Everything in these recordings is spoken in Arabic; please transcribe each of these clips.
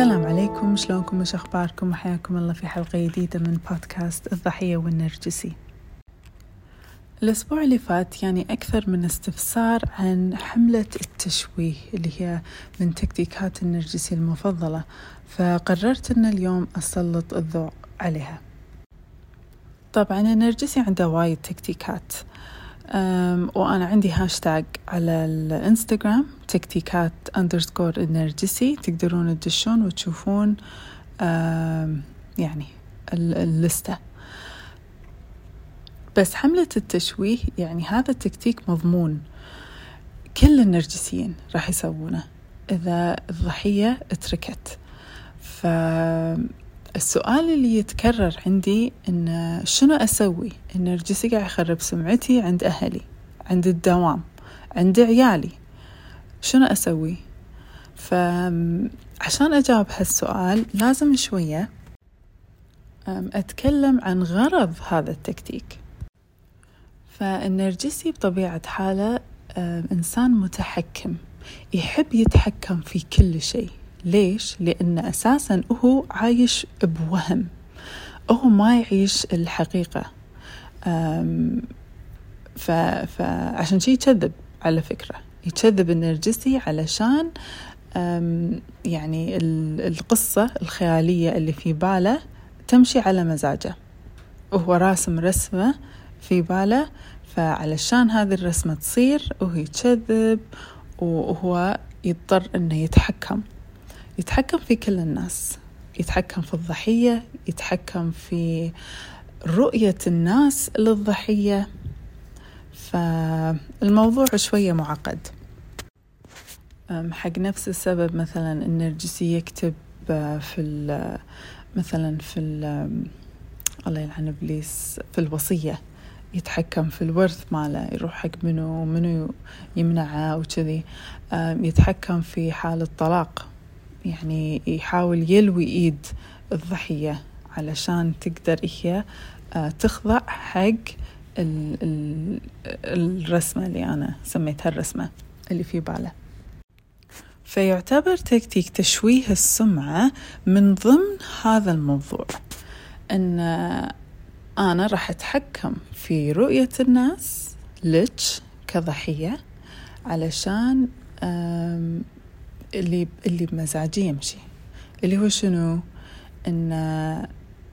السلام عليكم. شلونكم؟ وش أخباركم؟ وحياكم الله في حلقة جديدة من بودكاست الضحية والنرجسي. الأسبوع اللي فات يعني أكثر من استفسار عن حملة التشويه اللي هي من تكتيكات النرجسي المفضلة فقررت أن اليوم أسلط الضوء عليها. طبعا النرجسي عنده وايد تكتيكات. وأنا hashtag hashtag على الإنستغرام تكتيكات underscore النرجسي تقدرون تدشون وتشوفون يعني اللستة. بس حملة التشويه يعني هذا التكتيك مضمون. كل النرجسيين راح يسوونه إذا الضحية اتركت. ف السؤال اللي يتكرر عندي إن شنو أسوي النرجسي قاعد يخرب سمعتي عند أهلي عند الدوام عند عيالي؟ شنو أسوي؟ فعشان أجاوب هالسؤال لازم شوية أتكلم عن غرض هذا التكتيك. فالنرجسي بطبيعة حاله إنسان متحكم يحب يتحكم في كل شيء. ليش؟ لأن أساسا هو عايش بوهم. هو ما يعيش الحقيقة. فعشان شي يكذب على فكرة. يكذب النرجسي علشان يعني القصة الخيالية اللي في باله تمشي على مزاجه. وهو راسم رسمة في باله فعلشان هذه الرسمة تصير وهو يكذب وهو يضطر إنه يتحكم. يتحكم في كل الناس يتحكم في الضحية يتحكم في رؤية الناس للضحية. فالموضوع شوية معقد. حق نفس السبب مثلا النرجسي يكتب في مثلا في الله يلعن إبليس في الوصية يتحكم في الورث ماله يروح حق منو ومنو يمنعه وكذي. يتحكم في حال الطلاق. يعني يحاول يلوي إيد الضحية علشان تقدر هي آه، تخضع حق الرسمة اللي أنا سميتها الرسمة اللي في باله. فيعتبر تكتيك تشويه السمعة من ضمن هذا الموضوع أن أنا راح أتحكم في رؤية الناس لك كضحية علشان اللي اللي بمزاجي يمشي اللي هو شنو؟ إن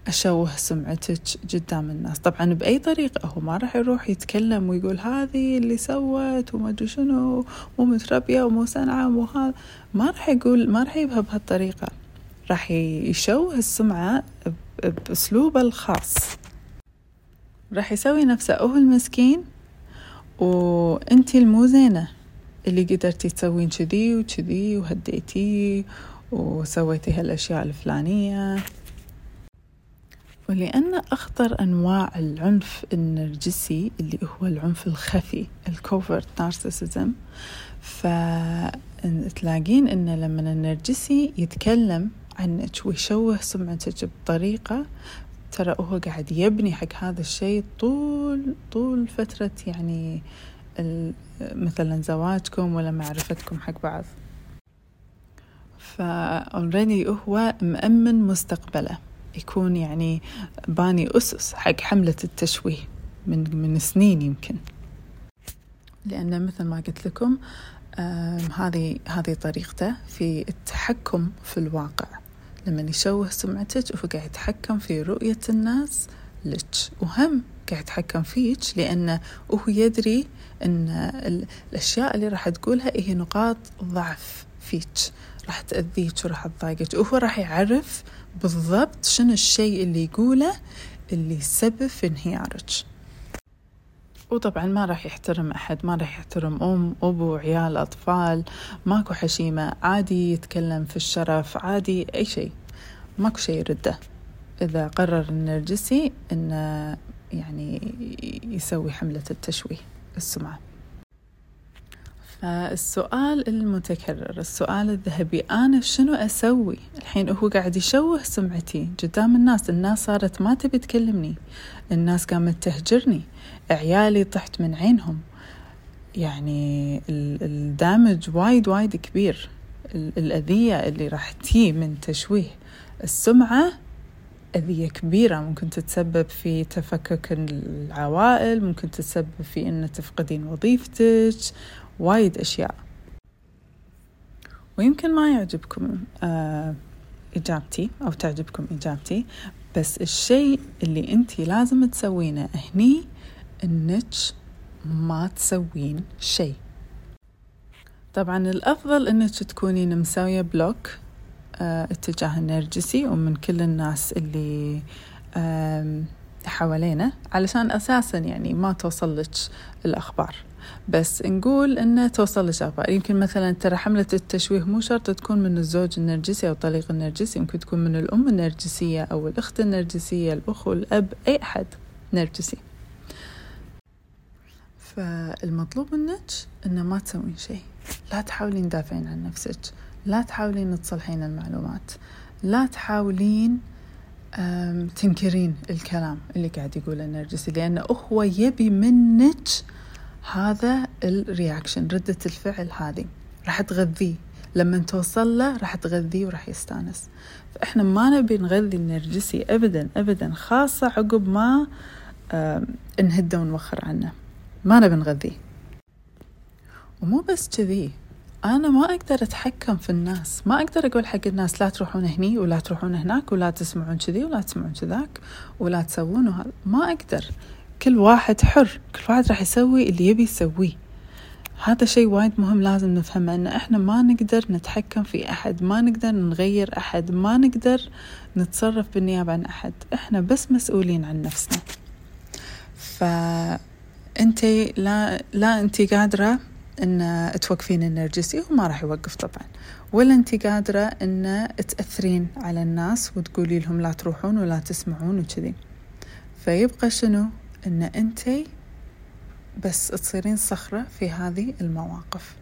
أشوه سمعتك قدام الناس. طبعا بأي طريقة هو ما راح يروح يتكلم ويقول هذه اللي سوت وما أدري شنو مو متربية ومو سنعه ومو هذا. ما راح يقول ما راح يبها بهالطريقة. راح يشوه السمعة بأسلوبه الخاص. راح يسوي نفسه هو المسكين وأنتي المو زينة. اللي قدرتي تسوين كذي وكذي وهديتي وسويتي هالأشياء الفلانية. ولأن أخطر أنواع العنف النرجسي اللي هو العنف الخفي الكوفرت نارسيسيزم فتلاقين أن لما النرجسي يتكلم عنك ويشوه سمعتك بطريقة ترى هو قاعد يبني حق هذا الشيء طول طول فترة يعني مثلا زواجكم ولا معرفتكم حق بعض. فأوريدي هو مأمن مستقبله. يكون يعني باني أسس حق حملة التشويه من من سنين يمكن. لأن مثل ما قلت لكم هذه هذه طريقته في التحكم في الواقع. لما يشوه سمعتك وهو قاعد يتحكم في رؤية الناس لك. وهم يتحكم فيك لأنه هو يدري أن الأشياء اللي راح تقولها هي نقاط ضعف فيك راح تأذيك وراح تضايقك. وهو راح يعرف بالضبط شنو الشيء اللي يقوله اللي يسبب في انهيارك. وطبعا ما راح يحترم أحد ما راح يحترم أم أبو عيال أطفال ماكو حشيمة عادي يتكلم في الشرف عادي أي شيء. ماكو شيء يرده. إذا قرر النرجسي إنه يعني يسوي حملة التشويه السمعة. فالسؤال المتكرر السؤال الذهبي أنا شنو أسوي؟ الحين هو قاعد يشوه سمعتي. قدام الناس الناس صارت ما تبي تكلمني. الناس قامت تهجرني. عيالي طحت من عينهم. يعني الدامج وايد وايد كبير. الأذية اللي راح تجي من تشويه. السمعة أذية كبيرة ممكن تتسبب في تفكك العوائل ممكن تتسبب في أن تفقدين وظيفتك وايد أشياء. ويمكن ما يعجبكم آه إجابتي أو تعجبكم إجابتي بس الشيء اللي أنتي لازم تسوينه هني إنك ما تسوين شيء. طبعا الأفضل إنك تكونين مسوية بلوك آه اتجاه النرجسي ومن كل الناس اللي حوالينا علشان أساسا يعني ما توصل لك الأخبار. بس نقول إنه توصل لشغفة يمكن مثلا ترى حملة التشويه مو شرط تكون من الزوج النرجسي أو طليق النرجسي يمكن تكون من الأم النرجسية أو الأخت النرجسية الأخ والأب أي أحد نرجسي. فالمطلوب منك إنه ما تسوين شيء. لا تحاولين تدافعين عن نفسك. لا تحاولين تصلحين المعلومات. لا تحاولين تنكرين الكلام اللي قاعد يقوله النرجسي لأنه هو يبي منك هذا الرياكشن ردة الفعل هذه. راح تغذيه. لما توصل له راح تغذيه وراح يستانس. فإحنا ما نبي نغذي النرجسي أبدا أبدا خاصة عقب ما نهده ونوخر عنه. ما نبي نغذيه. ومو بس كذي. أنا ما أقدر أتحكم في الناس. ما أقدر أقول حق الناس لا تروحون هني ولا تروحون هناك ولا تسمعون كذي ولا تسمعون كذاك ولا تسوون وهذا. ما أقدر. كل واحد حر. كل واحد راح يسوي اللي يبي يسويه. هذا شيء وايد مهم لازم نفهمه إن إحنا ما نقدر نتحكم في أحد ما نقدر نغير أحد ما نقدر نتصرف بالنيابة عن أحد. إحنا بس مسؤولين عن نفسنا. فانت لا لا انت قادرة إن توقفين النرجسي وما راح يوقف طبعا. ولا انت قادرة إن تأثرين على الناس وتقولي لهم لا تروحون ولا تسمعون وكذي. فيبقى شنو؟ إن انت بس تصيرين صخرة في هذه المواقف.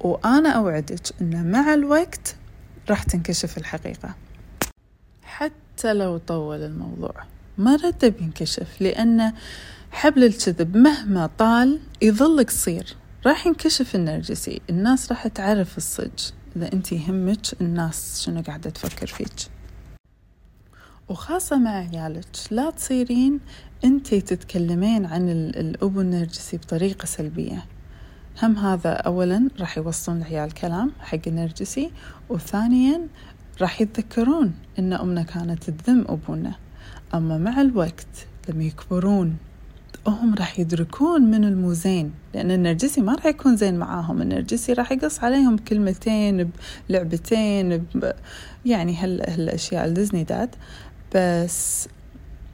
وأنا أوعدك أن مع الوقت راح تنكشف الحقيقة. حتى لو طول الموضوع ما رد بينكشف لأن حبل الكذب مهما طال يظل قصير. راح ينكشف النرجسي. الناس راح تعرف الصج. إذا أنت يهمك الناس شنو قاعدة تفكر فيك. وخاصة مع عيالك لا تصيرين أنتي تتكلمين عن الأبو النرجسي بطريقة سلبية. هم هذا أولا راح يوصلون العيال كلام حق النرجسي وثانيا راح يتذكرون أن أمنا كانت تذم أبونا. أما مع الوقت لما يكبرون. هم راح يدركون من الموزين لأن النرجسي ما راح يكون زين معاهم. النرجسي راح يقص عليهم كلمتين بلعبتين ب... يعني هالأشياء الديزني داد. بس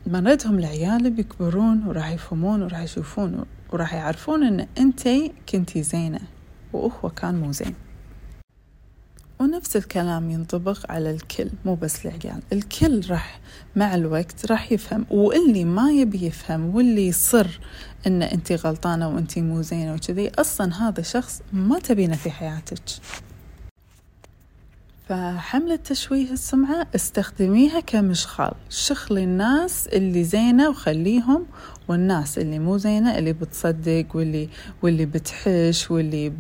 بنردهم العيال بيكبرون وراح يفهمون وراح يشوفون وراح يعرفون إن أنتي كنتي زينة وهو كان مو زين. ونفس الكلام ينطبق على الكل مو بس العيال. الكل راح مع الوقت راح يفهم واللي ما يبي يفهم واللي يصر إن انتي غلطانة وانتي مو زينة وكذي أصلا هذا شخص ما تبينه في حياتك. فحملة تشويه السمعة استخدميها كمشخال. شخلي الناس اللي زينة وخليهم والناس اللي مو زينة اللي بتصدق واللي واللي بتحش واللي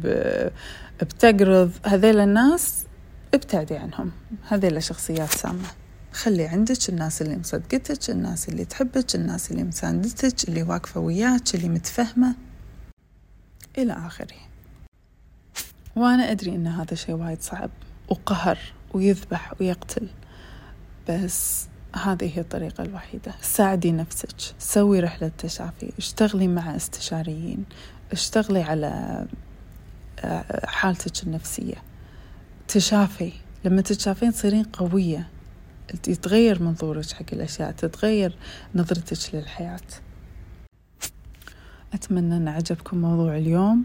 بتقرض. هذيل الناس ابتعدي عنهم. هذيل شخصيات سامة. خلي عندك الناس اللي مصدقتك الناس اللي تحبك الناس اللي مساندتك اللي واقفة وياك اللي متفهمة. إلى آخره. وأنا أدري أن هذا شيء وايد صعب وقهر ويذبح ويقتل بس هذه هي الطريقة الوحيدة. ساعدي نفسك. سوي رحلة تشافي. اشتغلي مع استشاريين. اشتغلي على آه، حالتك النفسية. تشافي. لما تتشافين تصيرين قوية. يتغير منظورك حق الأشياء تتغير نظرتك للحياة. أتمنى أن عجبكم موضوع اليوم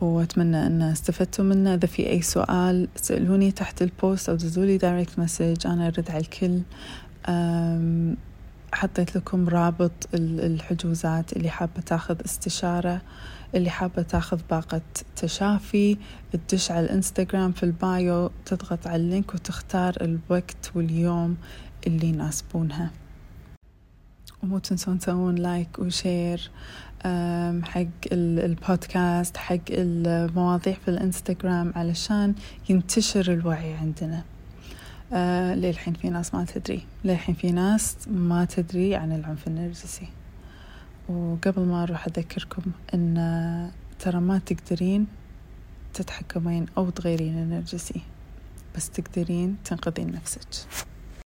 وأتمنى أن استفدتوا منه. إذا في أي سؤال سألوني تحت ال post أو دزولي direct message أنا أرد على الكل. حطيت لكم رابط الحجوزات اللي حابة تاخذ استشارة اللي حابة تاخذ باقة تشافي. تدش على الإنستغرام في ال bio تضغط على ال link وتختار الوقت واليوم اللي يناسبونها. ومو تنسون تسوون لايك و share حق البودكاست حق المواضيع في الإنستغرام علشان ينتشر الوعي عندنا. آه للحين في ناس ما تدري. للحين في ناس ما تدري عن العنف النرجسي. وقبل ما أروح أذكركم أن ترى ما تقدرين تتحكمين أو تغيرين النرجسي بس تقدرين تنقذين نفسك.